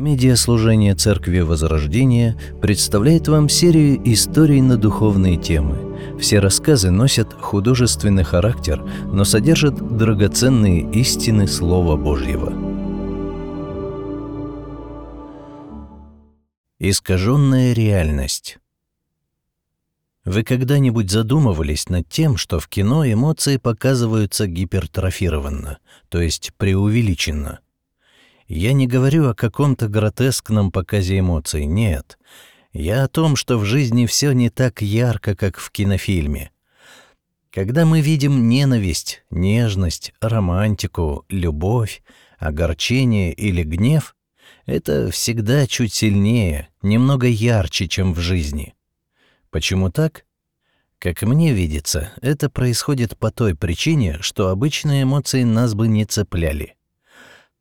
Медиаслужение Церкви Возрождения представляет вам серию историй на духовные темы. Все рассказы носят художественный характер, но содержат драгоценные истины Слова Божьего. Искаженная реальность Вы когда-нибудь задумывались над тем, что в кино эмоции показываются гипертрофированно, то есть преувеличенно – я не говорю о каком-то гротескном показе эмоций, нет. Я о том, что в жизни все не так ярко, как в кинофильме. Когда мы видим ненависть, нежность, романтику, любовь, огорчение или гнев, это всегда чуть сильнее, немного ярче, чем в жизни. Почему так? Как мне видится, это происходит по той причине, что обычные эмоции нас бы не цепляли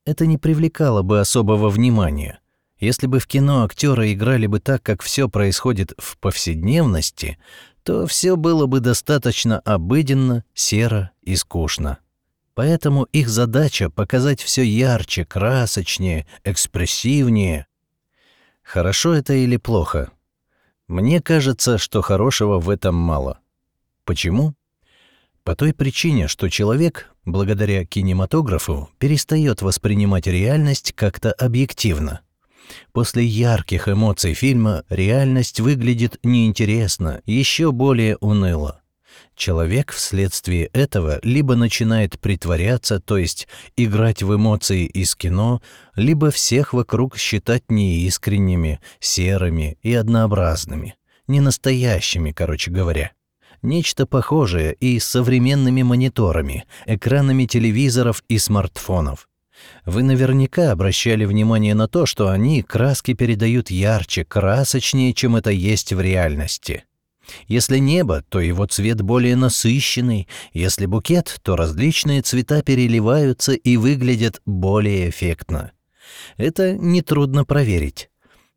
это не привлекало бы особого внимания. Если бы в кино актеры играли бы так, как все происходит в повседневности, то все было бы достаточно обыденно, серо и скучно. Поэтому их задача показать все ярче, красочнее, экспрессивнее. Хорошо это или плохо? Мне кажется, что хорошего в этом мало. Почему? По той причине, что человек, благодаря кинематографу, перестает воспринимать реальность как-то объективно. После ярких эмоций фильма реальность выглядит неинтересно, еще более уныло. Человек вследствие этого либо начинает притворяться, то есть играть в эмоции из кино, либо всех вокруг считать неискренними, серыми и однообразными, ненастоящими, короче говоря. Нечто похожее и с современными мониторами, экранами телевизоров и смартфонов. Вы наверняка обращали внимание на то, что они краски передают ярче, красочнее, чем это есть в реальности. Если небо, то его цвет более насыщенный, если букет, то различные цвета переливаются и выглядят более эффектно. Это нетрудно проверить.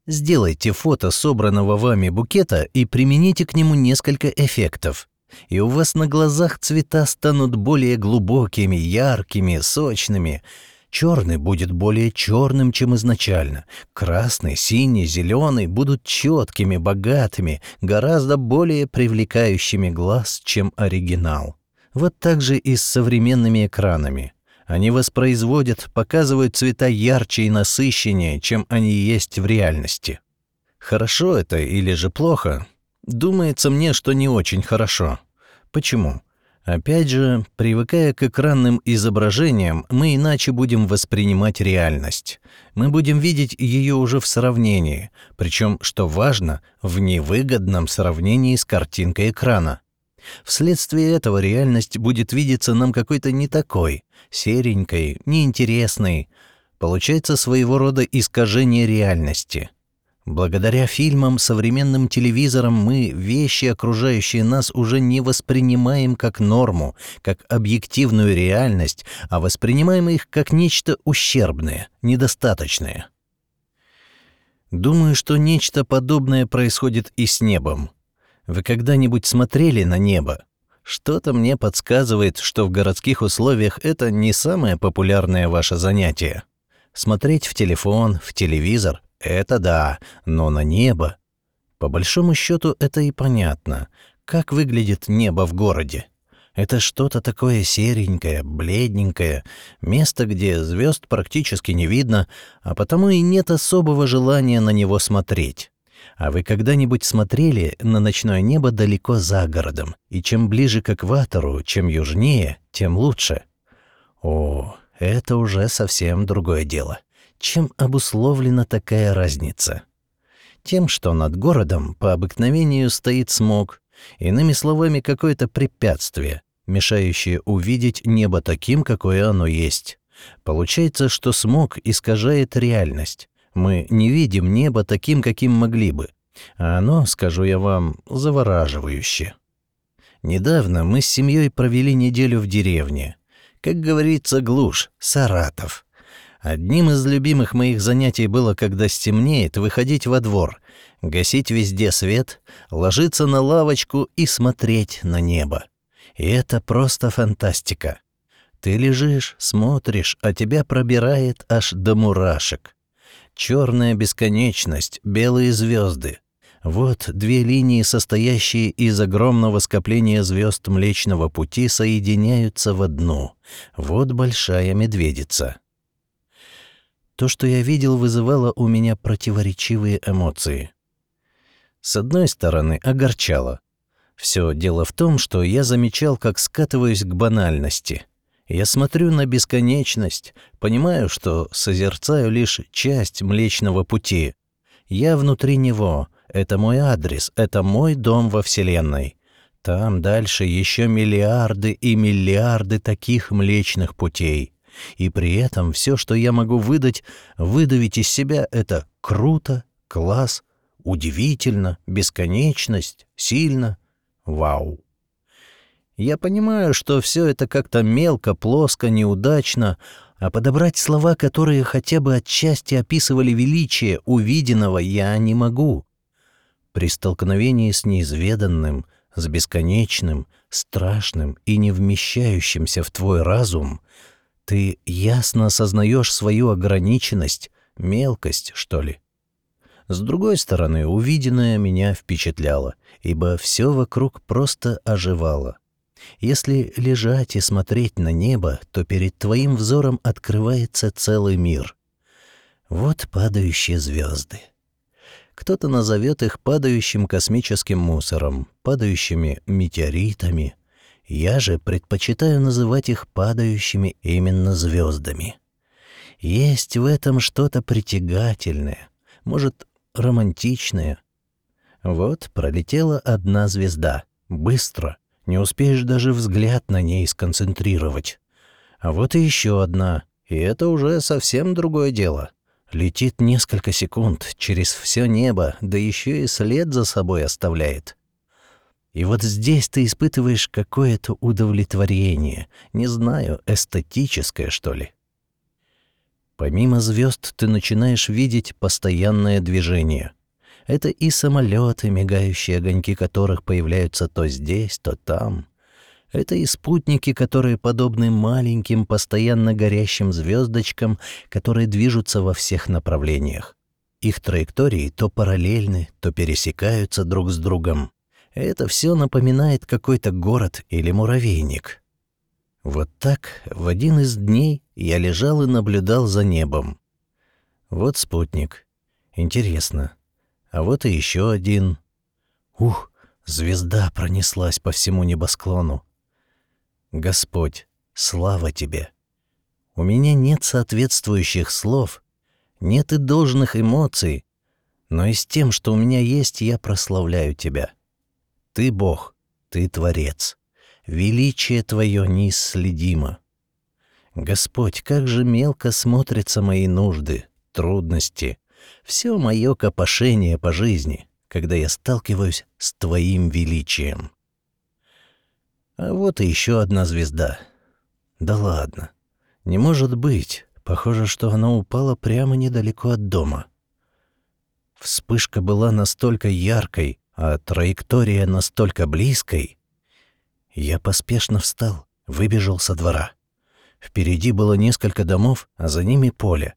Сделайте фото собранного вами букета и примените к нему несколько эффектов. И у вас на глазах цвета станут более глубокими, яркими, сочными. Черный будет более черным, чем изначально. Красный, синий, зеленый будут четкими, богатыми, гораздо более привлекающими глаз, чем оригинал. Вот так же и с современными экранами. Они воспроизводят, показывают цвета ярче и насыщеннее, чем они есть в реальности. Хорошо это или же плохо? Думается мне, что не очень хорошо. Почему? Опять же, привыкая к экранным изображениям, мы иначе будем воспринимать реальность. Мы будем видеть ее уже в сравнении, причем, что важно, в невыгодном сравнении с картинкой экрана. Вследствие этого реальность будет видеться нам какой-то не такой, серенькой, неинтересной. Получается своего рода искажение реальности. Благодаря фильмам, современным телевизорам мы вещи, окружающие нас, уже не воспринимаем как норму, как объективную реальность, а воспринимаем их как нечто ущербное, недостаточное. Думаю, что нечто подобное происходит и с небом. Вы когда-нибудь смотрели на небо? Что-то мне подсказывает, что в городских условиях это не самое популярное ваше занятие. Смотреть в телефон, в телевизор — это да, но на небо... По большому счету это и понятно. Как выглядит небо в городе? Это что-то такое серенькое, бледненькое, место, где звезд практически не видно, а потому и нет особого желания на него смотреть. А вы когда-нибудь смотрели на ночное небо далеко за городом? И чем ближе к экватору, чем южнее, тем лучше. О, это уже совсем другое дело. Чем обусловлена такая разница? Тем, что над городом по обыкновению стоит смог, иными словами, какое-то препятствие, мешающее увидеть небо таким, какое оно есть. Получается, что смог искажает реальность. Мы не видим небо таким, каким могли бы, а оно, скажу я вам, завораживающе. Недавно мы с семьей провели неделю в деревне. Как говорится, глушь, Саратов. Одним из любимых моих занятий было, когда стемнеет, выходить во двор, гасить везде свет, ложиться на лавочку и смотреть на небо. И это просто фантастика. Ты лежишь, смотришь, а тебя пробирает аж до мурашек. Черная бесконечность, белые звезды. Вот две линии, состоящие из огромного скопления звезд Млечного Пути, соединяются в одну. Вот большая медведица. То, что я видел, вызывало у меня противоречивые эмоции. С одной стороны, огорчало. Все дело в том, что я замечал, как скатываюсь к банальности. Я смотрю на бесконечность, понимаю, что созерцаю лишь часть Млечного Пути. Я внутри него, это мой адрес, это мой дом во Вселенной. Там дальше еще миллиарды и миллиарды таких Млечных Путей. И при этом все, что я могу выдать, выдавить из себя, это круто, класс, удивительно, бесконечность, сильно, вау. Я понимаю, что все это как-то мелко, плоско, неудачно, а подобрать слова, которые хотя бы отчасти описывали величие увиденного, я не могу. При столкновении с неизведанным, с бесконечным, страшным и не вмещающимся в твой разум, ты ясно осознаешь свою ограниченность, мелкость, что ли. С другой стороны, увиденное меня впечатляло, ибо все вокруг просто оживало. Если лежать и смотреть на небо, то перед твоим взором открывается целый мир. Вот падающие звезды. Кто-то назовет их падающим космическим мусором, падающими метеоритами. Я же предпочитаю называть их падающими именно звездами. Есть в этом что-то притягательное, может, романтичное. Вот пролетела одна звезда, быстро, не успеешь даже взгляд на ней сконцентрировать. А вот и еще одна, и это уже совсем другое дело. Летит несколько секунд через все небо, да еще и след за собой оставляет. И вот здесь ты испытываешь какое-то удовлетворение, не знаю, эстетическое, что ли. Помимо звезд ты начинаешь видеть постоянное движение — это и самолеты, мигающие огоньки которых появляются то здесь, то там. Это и спутники, которые подобны маленьким, постоянно горящим звездочкам, которые движутся во всех направлениях. Их траектории то параллельны, то пересекаются друг с другом. Это все напоминает какой-то город или муравейник. Вот так в один из дней я лежал и наблюдал за небом. Вот спутник. Интересно, а вот и еще один. Ух, звезда пронеслась по всему небосклону. Господь, слава Тебе! У меня нет соответствующих слов, нет и должных эмоций, но и с тем, что у меня есть, я прославляю Тебя. Ты Бог, Ты Творец. Величие Твое неисследимо. Господь, как же мелко смотрятся мои нужды, трудности, все мое копошение по жизни, когда я сталкиваюсь с твоим величием. А вот и еще одна звезда. Да ладно. Не может быть. Похоже, что она упала прямо недалеко от дома. Вспышка была настолько яркой, а траектория настолько близкой. Я поспешно встал, выбежал со двора. Впереди было несколько домов, а за ними поле.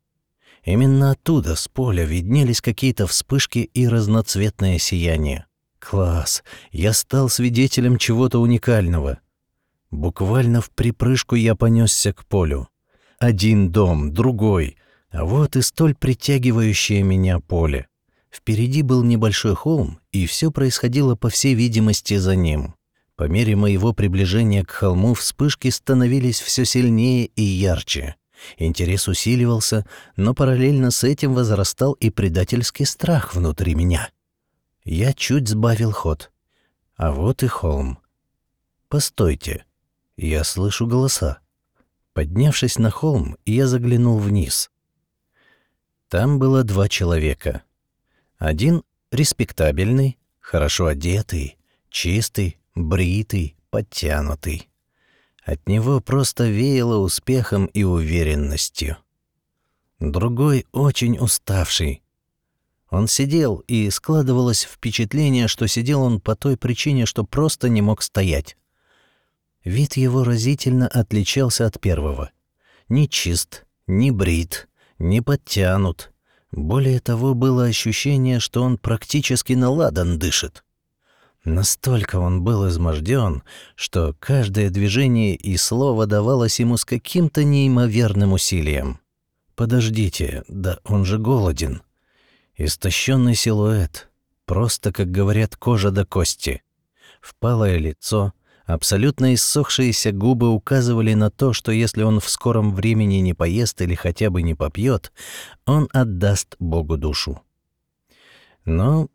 Именно оттуда, с поля, виднелись какие-то вспышки и разноцветное сияние. Класс! Я стал свидетелем чего-то уникального. Буквально в припрыжку я понесся к полю. Один дом, другой, а вот и столь притягивающее меня поле. Впереди был небольшой холм, и все происходило, по всей видимости, за ним. По мере моего приближения к холму вспышки становились все сильнее и ярче. Интерес усиливался, но параллельно с этим возрастал и предательский страх внутри меня. Я чуть сбавил ход. А вот и холм. Постойте. Я слышу голоса. Поднявшись на холм, я заглянул вниз. Там было два человека. Один респектабельный, хорошо одетый, чистый, бритый, подтянутый. От него просто веяло успехом и уверенностью. Другой очень уставший. Он сидел, и складывалось впечатление, что сидел он по той причине, что просто не мог стоять. Вид его разительно отличался от первого. Ни чист, ни брит, ни подтянут. Более того, было ощущение, что он практически наладан дышит. Настолько он был изможден, что каждое движение и слово давалось ему с каким-то неимоверным усилием. «Подождите, да он же голоден». Истощенный силуэт, просто, как говорят, кожа до кости. Впалое лицо, абсолютно иссохшиеся губы указывали на то, что если он в скором времени не поест или хотя бы не попьет, он отдаст Богу душу. Но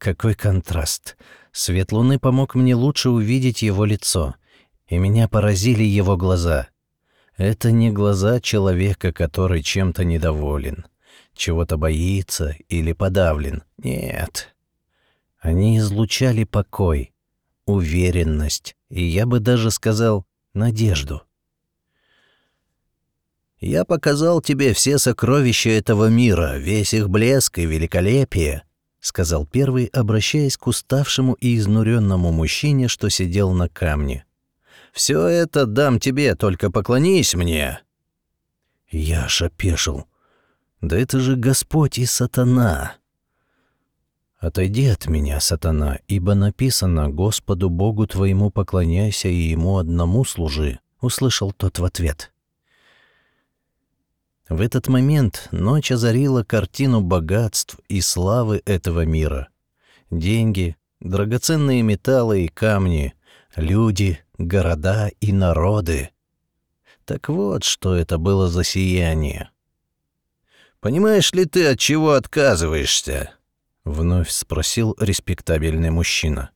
какой контраст! Свет луны помог мне лучше увидеть его лицо, и меня поразили его глаза. Это не глаза человека, который чем-то недоволен, чего-то боится или подавлен. Нет. Они излучали покой, уверенность, и я бы даже сказал, надежду. «Я показал тебе все сокровища этого мира, весь их блеск и великолепие», — сказал первый, обращаясь к уставшему и изнуренному мужчине, что сидел на камне. «Все это дам тебе, только поклонись мне!» Я шапешил. «Да это же Господь и сатана!» «Отойди от меня, сатана, ибо написано, Господу Богу твоему поклоняйся и Ему одному служи», — услышал тот в ответ. В этот момент ночь озарила картину богатств и славы этого мира. Деньги, драгоценные металлы и камни, люди, города и народы. Так вот, что это было за сияние. «Понимаешь ли ты, от чего отказываешься?» — вновь спросил респектабельный мужчина.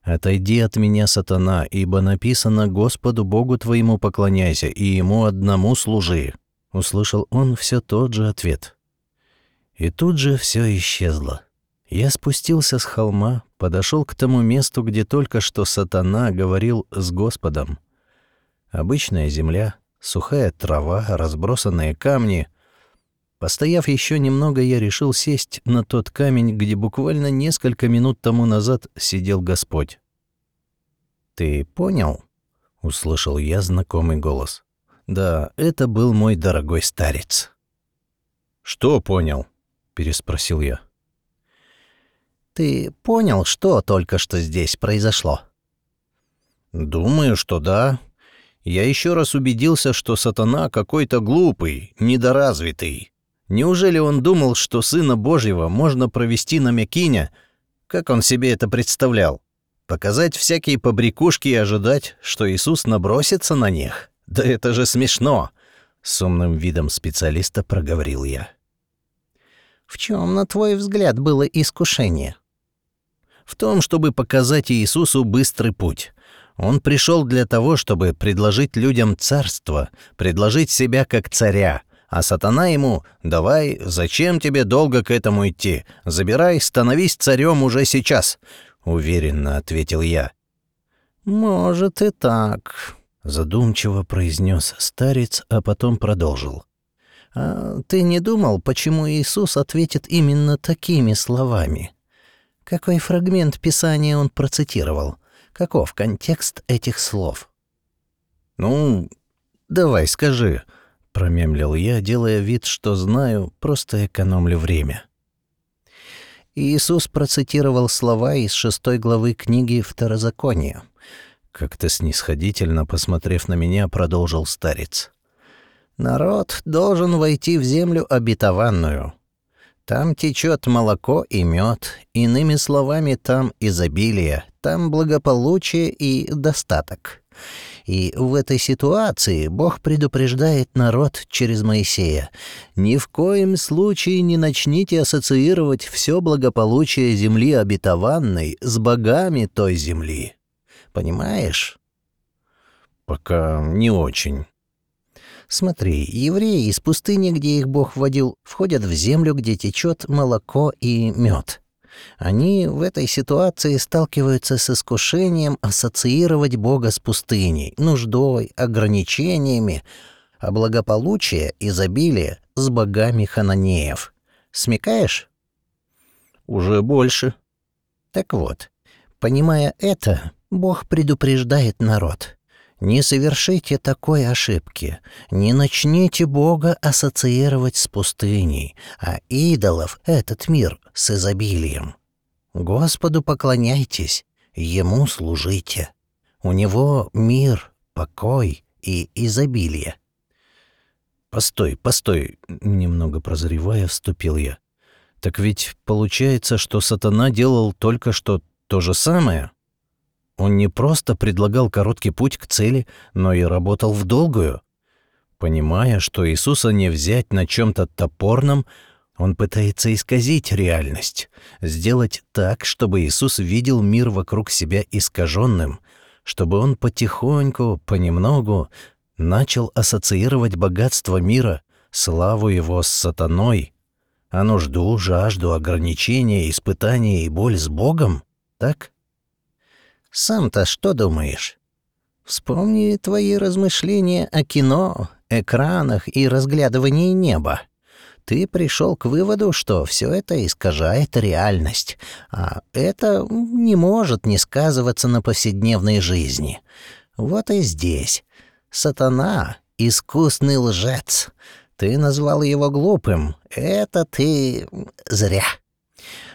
«Отойди от меня, сатана, ибо написано «Господу Богу твоему поклоняйся и Ему одному служи», услышал он все тот же ответ. И тут же все исчезло. Я спустился с холма, подошел к тому месту, где только что сатана говорил с Господом. Обычная земля, сухая трава, разбросанные камни. Постояв еще немного, я решил сесть на тот камень, где буквально несколько минут тому назад сидел Господь. «Ты понял?» — услышал я знакомый голос. Да, это был мой дорогой старец. «Что понял?» — переспросил я. «Ты понял, что только что здесь произошло?» «Думаю, что да. Я еще раз убедился, что сатана какой-то глупый, недоразвитый. Неужели он думал, что Сына Божьего можно провести на Мякине? Как он себе это представлял? Показать всякие побрякушки и ожидать, что Иисус набросится на них?» «Да это же смешно!» — с умным видом специалиста проговорил я. «В чем, на твой взгляд, было искушение?» «В том, чтобы показать Иисусу быстрый путь. Он пришел для того, чтобы предложить людям царство, предложить себя как царя, а сатана ему «давай, зачем тебе долго к этому идти? Забирай, становись царем уже сейчас», — уверенно ответил я. «Может и так», Задумчиво произнес старец, а потом продолжил. «А ты не думал, почему Иисус ответит именно такими словами? Какой фрагмент Писания он процитировал? Каков контекст этих слов?» «Ну, давай скажи», — промемлил я, делая вид, что знаю, просто экономлю время. Иисус процитировал слова из шестой главы книги Второзакония — как-то снисходительно посмотрев на меня, продолжил старец. «Народ должен войти в землю обетованную. Там течет молоко и мед, иными словами, там изобилие, там благополучие и достаток. И в этой ситуации Бог предупреждает народ через Моисея. Ни в коем случае не начните ассоциировать все благополучие земли обетованной с богами той земли. Понимаешь? Пока не очень. Смотри, евреи из пустыни, где их Бог водил, входят в землю, где течет молоко и мед. Они в этой ситуации сталкиваются с искушением ассоциировать Бога с пустыней, нуждой, ограничениями, а благополучие, изобилие с богами хананеев. Смекаешь? Уже больше. Так вот, понимая это, Бог предупреждает народ. Не совершите такой ошибки. Не начните Бога ассоциировать с пустыней, а идолов этот мир с изобилием. Господу поклоняйтесь, Ему служите. У Него мир, покой и изобилие. «Постой, постой!» — немного прозревая, вступил я. «Так ведь получается, что сатана делал только что то же самое?» Он не просто предлагал короткий путь к цели, но и работал в долгую. Понимая, что Иисуса не взять на чем то топорном, он пытается исказить реальность, сделать так, чтобы Иисус видел мир вокруг себя искаженным, чтобы он потихоньку, понемногу начал ассоциировать богатство мира, славу его с сатаной, а нужду, жажду, ограничения, испытания и боль с Богом, так? Сам-то что думаешь? Вспомни твои размышления о кино, экранах и разглядывании неба. Ты пришел к выводу, что все это искажает реальность, а это не может не сказываться на повседневной жизни. Вот и здесь. Сатана — искусный лжец. Ты назвал его глупым. Это ты зря.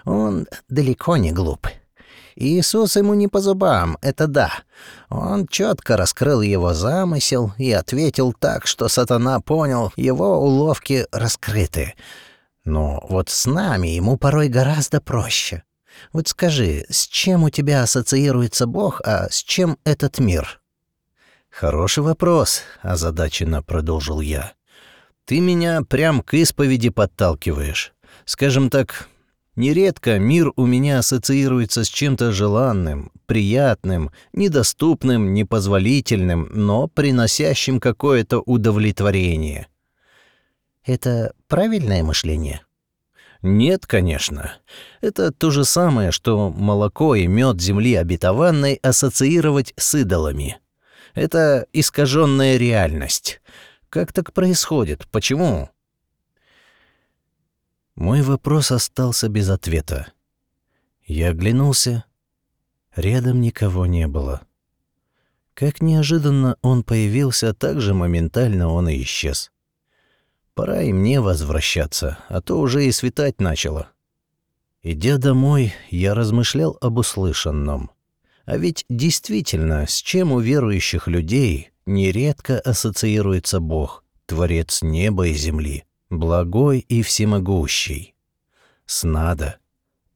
Он далеко не глупый. Иисус ему не по зубам, это да. Он четко раскрыл его замысел и ответил так, что сатана понял, его уловки раскрыты. Но вот с нами ему порой гораздо проще. Вот скажи, с чем у тебя ассоциируется Бог, а с чем этот мир? Хороший вопрос, озадаченно продолжил я. Ты меня прям к исповеди подталкиваешь. Скажем так, Нередко мир у меня ассоциируется с чем-то желанным, приятным, недоступным, непозволительным, но приносящим какое-то удовлетворение. Это правильное мышление? Нет, конечно. Это то же самое, что молоко и мед земли обетованной ассоциировать с идолами. Это искаженная реальность. Как так происходит? Почему? Мой вопрос остался без ответа. Я оглянулся. Рядом никого не было. Как неожиданно он появился, так же моментально он и исчез. Пора и мне возвращаться, а то уже и светать начало. Идя домой, я размышлял об услышанном. А ведь действительно, с чем у верующих людей нередко ассоциируется Бог, Творец неба и земли благой и всемогущий. Снадо,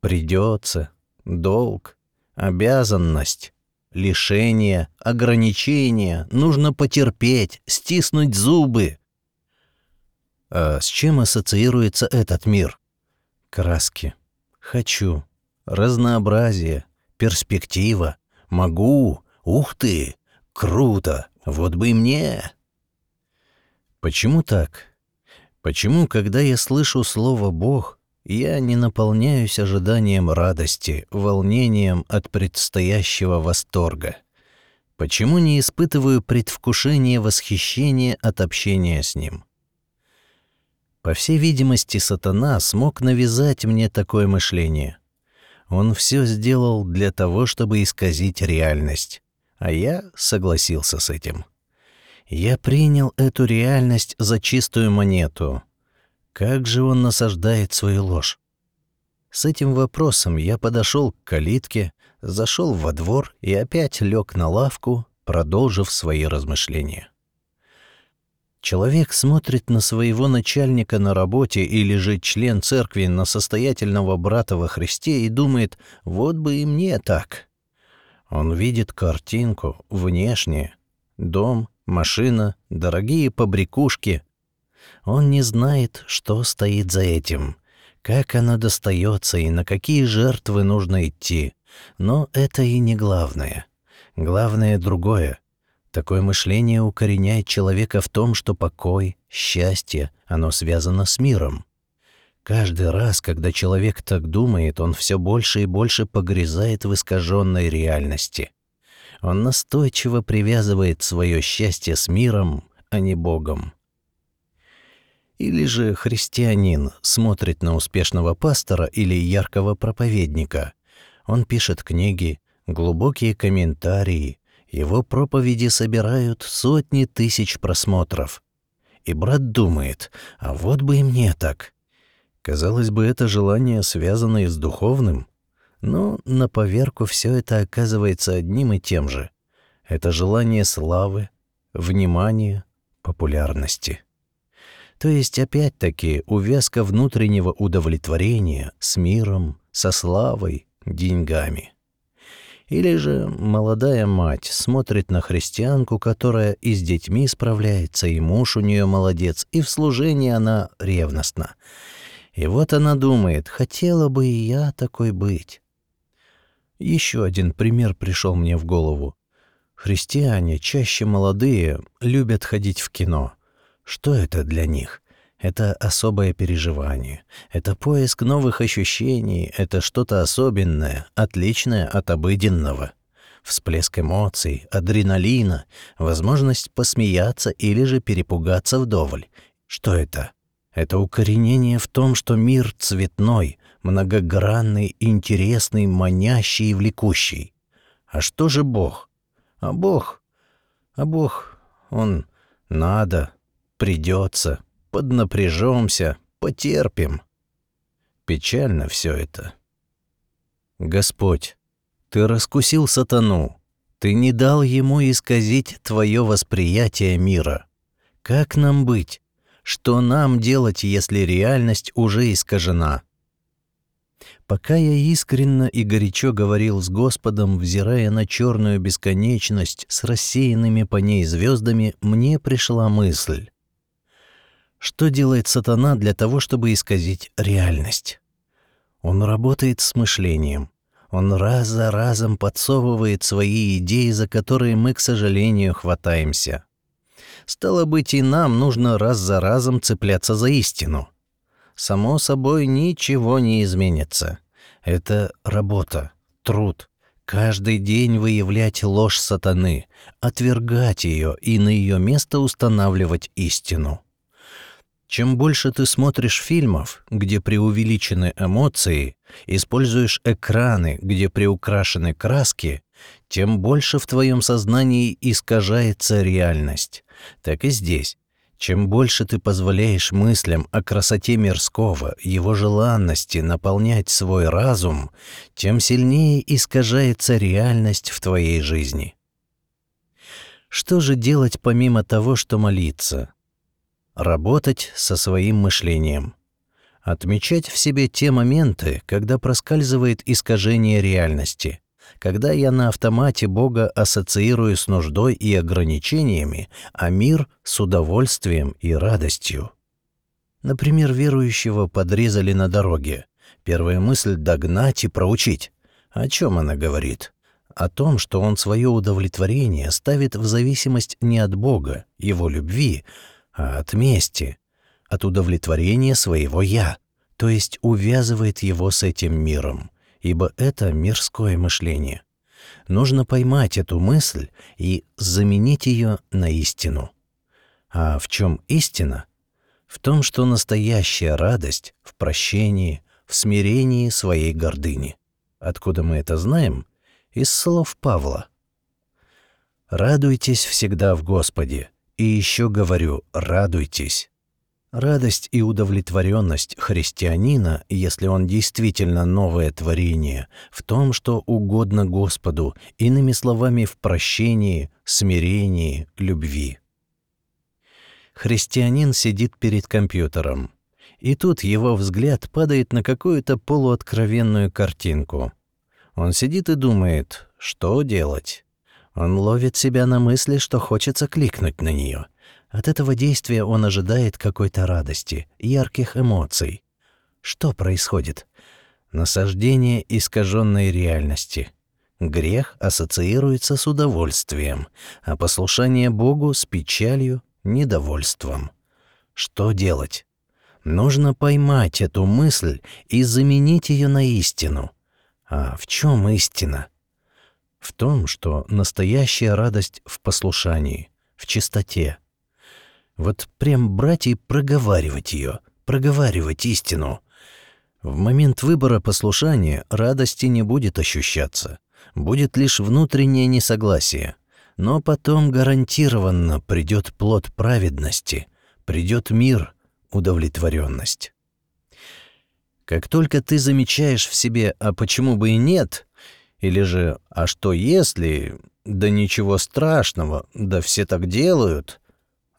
придется, долг, обязанность, лишение, ограничение, нужно потерпеть, стиснуть зубы. А с чем ассоциируется этот мир? Краски. Хочу. Разнообразие. Перспектива. Могу. Ух ты. Круто. Вот бы и мне. Почему так? Почему, когда я слышу слово «Бог», я не наполняюсь ожиданием радости, волнением от предстоящего восторга? Почему не испытываю предвкушение восхищения от общения с Ним? По всей видимости, сатана смог навязать мне такое мышление. Он все сделал для того, чтобы исказить реальность, а я согласился с этим. Я принял эту реальность за чистую монету. Как же он насаждает свою ложь? С этим вопросом я подошел к калитке, зашел во двор и опять лег на лавку, продолжив свои размышления. Человек смотрит на своего начальника на работе или же член церкви на состоятельного брата во Христе и думает, вот бы и мне так. Он видит картинку, внешне, дом, машина, дорогие побрякушки. Он не знает, что стоит за этим, как оно достается и на какие жертвы нужно идти. Но это и не главное. Главное другое. Такое мышление укореняет человека в том, что покой, счастье, оно связано с миром. Каждый раз, когда человек так думает, он все больше и больше погрязает в искаженной реальности. Он настойчиво привязывает свое счастье с миром, а не Богом. Или же христианин смотрит на успешного пастора или яркого проповедника. Он пишет книги, глубокие комментарии, Его проповеди собирают сотни тысяч просмотров. И брат думает, а вот бы и мне так. Казалось бы, это желание связано и с духовным, но на поверку все это оказывается одним и тем же. Это желание славы, внимания, популярности. То есть опять-таки увязка внутреннего удовлетворения с миром, со славой, деньгами. Или же молодая мать смотрит на христианку, которая и с детьми справляется, и муж у нее молодец, и в служении она ревностна. И вот она думает, хотела бы и я такой быть. Еще один пример пришел мне в голову. Христиане, чаще молодые, любят ходить в кино. Что это для них? Это особое переживание, это поиск новых ощущений, это что-то особенное, отличное от обыденного. Всплеск эмоций, адреналина, возможность посмеяться или же перепугаться вдоволь. Что это? Это укоренение в том, что мир цветной, многогранный, интересный, манящий и влекущий. А что же Бог? А Бог? А Бог, Он надо, придется, поднапряжемся, потерпим. Печально все это. Господь, Ты раскусил сатану, Ты не дал ему исказить Твое восприятие мира. Как нам быть? Что нам делать, если реальность уже искажена? Пока я искренно и горячо говорил с Господом, взирая на черную бесконечность с рассеянными по ней звездами, мне пришла мысль. Что делает сатана для того, чтобы исказить реальность? Он работает с мышлением. Он раз за разом подсовывает свои идеи, за которые мы, к сожалению, хватаемся. Стало быть, и нам нужно раз за разом цепляться за истину. Само собой, ничего не изменится. Это работа, труд. Каждый день выявлять ложь сатаны, отвергать ее и на ее место устанавливать истину. Чем больше ты смотришь фильмов, где преувеличены эмоции, используешь экраны, где приукрашены краски, тем больше в твоем сознании искажается реальность. Так и здесь. Чем больше ты позволяешь мыслям о красоте мирского, его желанности наполнять свой разум, тем сильнее искажается реальность в твоей жизни. Что же делать помимо того, что молиться? Работать со своим мышлением. Отмечать в себе те моменты, когда проскальзывает искажение реальности, когда я на автомате Бога ассоциирую с нуждой и ограничениями, а мир — с удовольствием и радостью. Например, верующего подрезали на дороге. Первая мысль — догнать и проучить. О чем она говорит? О том, что он свое удовлетворение ставит в зависимость не от Бога, его любви, а от мести, от удовлетворения своего «я», то есть увязывает его с этим миром, ибо это мирское мышление. Нужно поймать эту мысль и заменить ее на истину. А в чем истина? В том, что настоящая радость в прощении, в смирении своей гордыни. Откуда мы это знаем? Из слов Павла. «Радуйтесь всегда в Господе», и еще говорю, радуйтесь. Радость и удовлетворенность христианина, если он действительно новое творение, в том, что угодно Господу, иными словами, в прощении, смирении, любви. Христианин сидит перед компьютером, и тут его взгляд падает на какую-то полуоткровенную картинку. Он сидит и думает, что делать. Он ловит себя на мысли, что хочется кликнуть на нее. От этого действия он ожидает какой-то радости, ярких эмоций. Что происходит? Насаждение искаженной реальности. Грех ассоциируется с удовольствием, а послушание Богу с печалью, недовольством. Что делать? Нужно поймать эту мысль и заменить ее на истину. А в чем истина? в том, что настоящая радость в послушании, в чистоте. Вот прям брать и проговаривать ее, проговаривать истину. В момент выбора послушания радости не будет ощущаться, будет лишь внутреннее несогласие. но потом гарантированно придет плод праведности, придет мир, удовлетворенность. Как только ты замечаешь в себе «а почему бы и нет», или же «а что если», «да ничего страшного», «да все так делают»,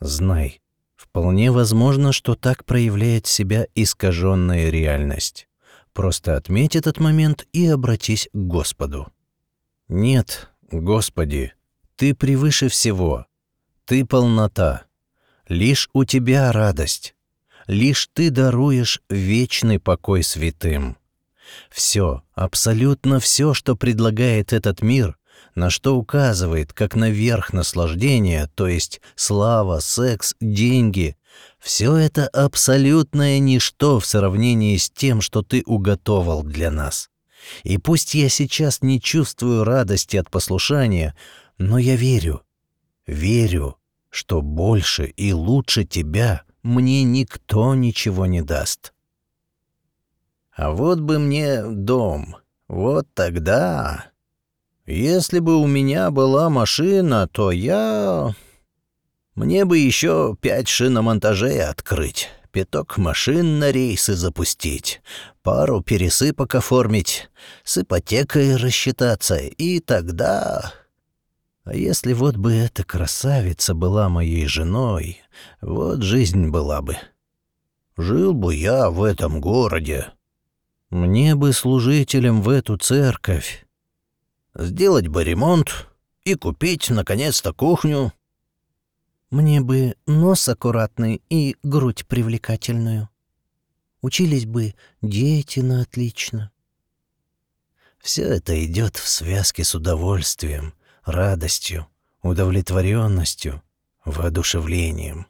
знай, вполне возможно, что так проявляет себя искаженная реальность. Просто отметь этот момент и обратись к Господу. Нет, Господи, Ты превыше всего. Ты полнота. Лишь у Тебя радость. Лишь Ты даруешь вечный покой святым. Все, абсолютно все, что предлагает этот мир, на что указывает как на верх наслаждения, то есть слава, секс, деньги, все это абсолютное ничто в сравнении с тем, что ты уготовал для нас. И пусть я сейчас не чувствую радости от послушания, но я верю, верю, что больше и лучше тебя мне никто ничего не даст. А вот бы мне дом, вот тогда... Если бы у меня была машина, то я... Мне бы еще пять шиномонтажей открыть, пяток машин на рейсы запустить, пару пересыпок оформить, с ипотекой рассчитаться, и тогда... А если вот бы эта красавица была моей женой, вот жизнь была бы. Жил бы я в этом городе. Мне бы служителем в эту церковь, сделать бы ремонт и купить, наконец-то, кухню. Мне бы нос аккуратный и грудь привлекательную. Учились бы дети на отлично. Все это идет в связке с удовольствием, радостью, удовлетворенностью, воодушевлением.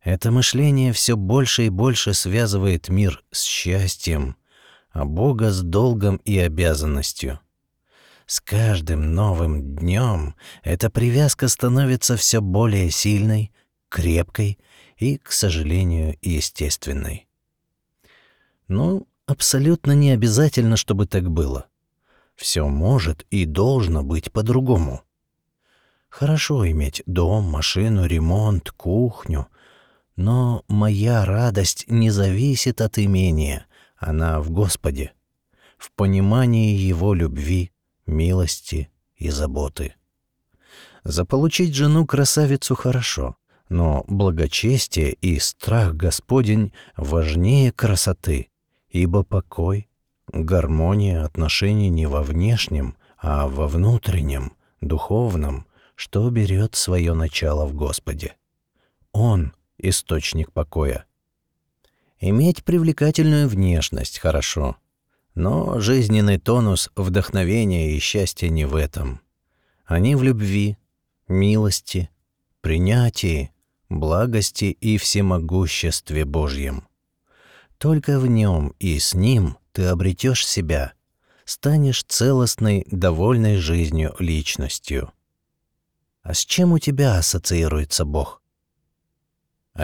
Это мышление все больше и больше связывает мир с счастьем, а Бога с долгом и обязанностью. С каждым новым днем эта привязка становится все более сильной, крепкой и, к сожалению, естественной. Ну, абсолютно не обязательно, чтобы так было. Все может и должно быть по-другому. Хорошо иметь дом, машину, ремонт, кухню, но моя радость не зависит от имения, она в Господе, в понимании Его любви, милости и заботы. Заполучить жену-красавицу хорошо, но благочестие и страх Господень важнее красоты, ибо покой, гармония отношений не во внешнем, а во внутреннем, духовном, что берет свое начало в Господе. Он — источник покоя. Иметь привлекательную внешность хорошо — но жизненный тонус вдохновения и счастья не в этом. Они в любви, милости, принятии, благости и всемогуществе Божьем. Только в нем и с ним ты обретешь себя, станешь целостной, довольной жизнью личностью. А с чем у тебя ассоциируется Бог?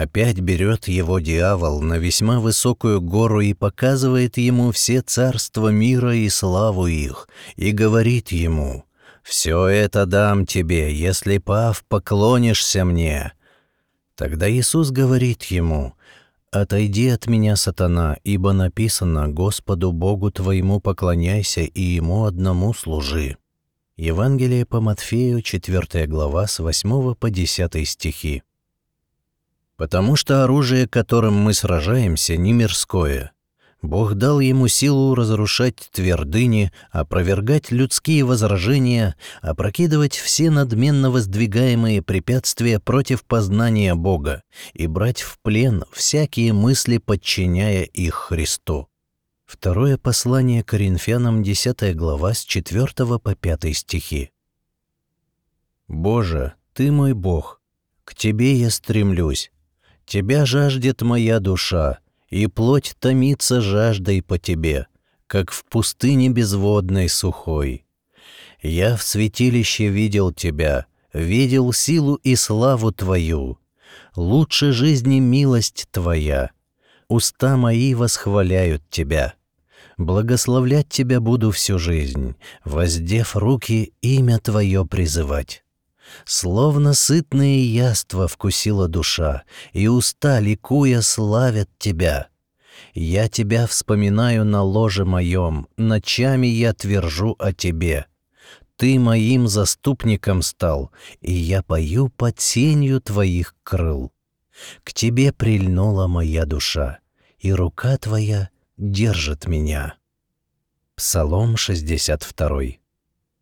Опять берет его дьявол на весьма высокую гору и показывает ему все царства мира и славу их, и говорит ему, «Все это дам тебе, если, пав, поклонишься мне». Тогда Иисус говорит ему, «Отойди от меня, сатана, ибо написано, Господу Богу твоему поклоняйся и Ему одному служи». Евангелие по Матфею, 4 глава, с 8 по 10 стихи. Потому что оружие, которым мы сражаемся, не мирское. Бог дал ему силу разрушать твердыни, опровергать людские возражения, опрокидывать все надменно воздвигаемые препятствия против познания Бога и брать в плен всякие мысли, подчиняя их Христу. Второе послание Коринфянам, 10 глава, с 4 по 5 стихи. «Боже, Ты мой Бог, к Тебе я стремлюсь, Тебя жаждет моя душа, и плоть томится жаждой по тебе, как в пустыне безводной сухой. Я в святилище видел тебя, видел силу и славу твою. Лучше жизни милость твоя. Уста мои восхваляют тебя. Благословлять тебя буду всю жизнь, воздев руки имя твое призывать. Словно сытные яства вкусила душа, и уста, ликуя, славят тебя. Я тебя вспоминаю на ложе моем, ночами я твержу о тебе. Ты моим заступником стал, и я пою под сенью твоих крыл. К тебе прильнула моя душа, и рука твоя держит меня. Псалом 62.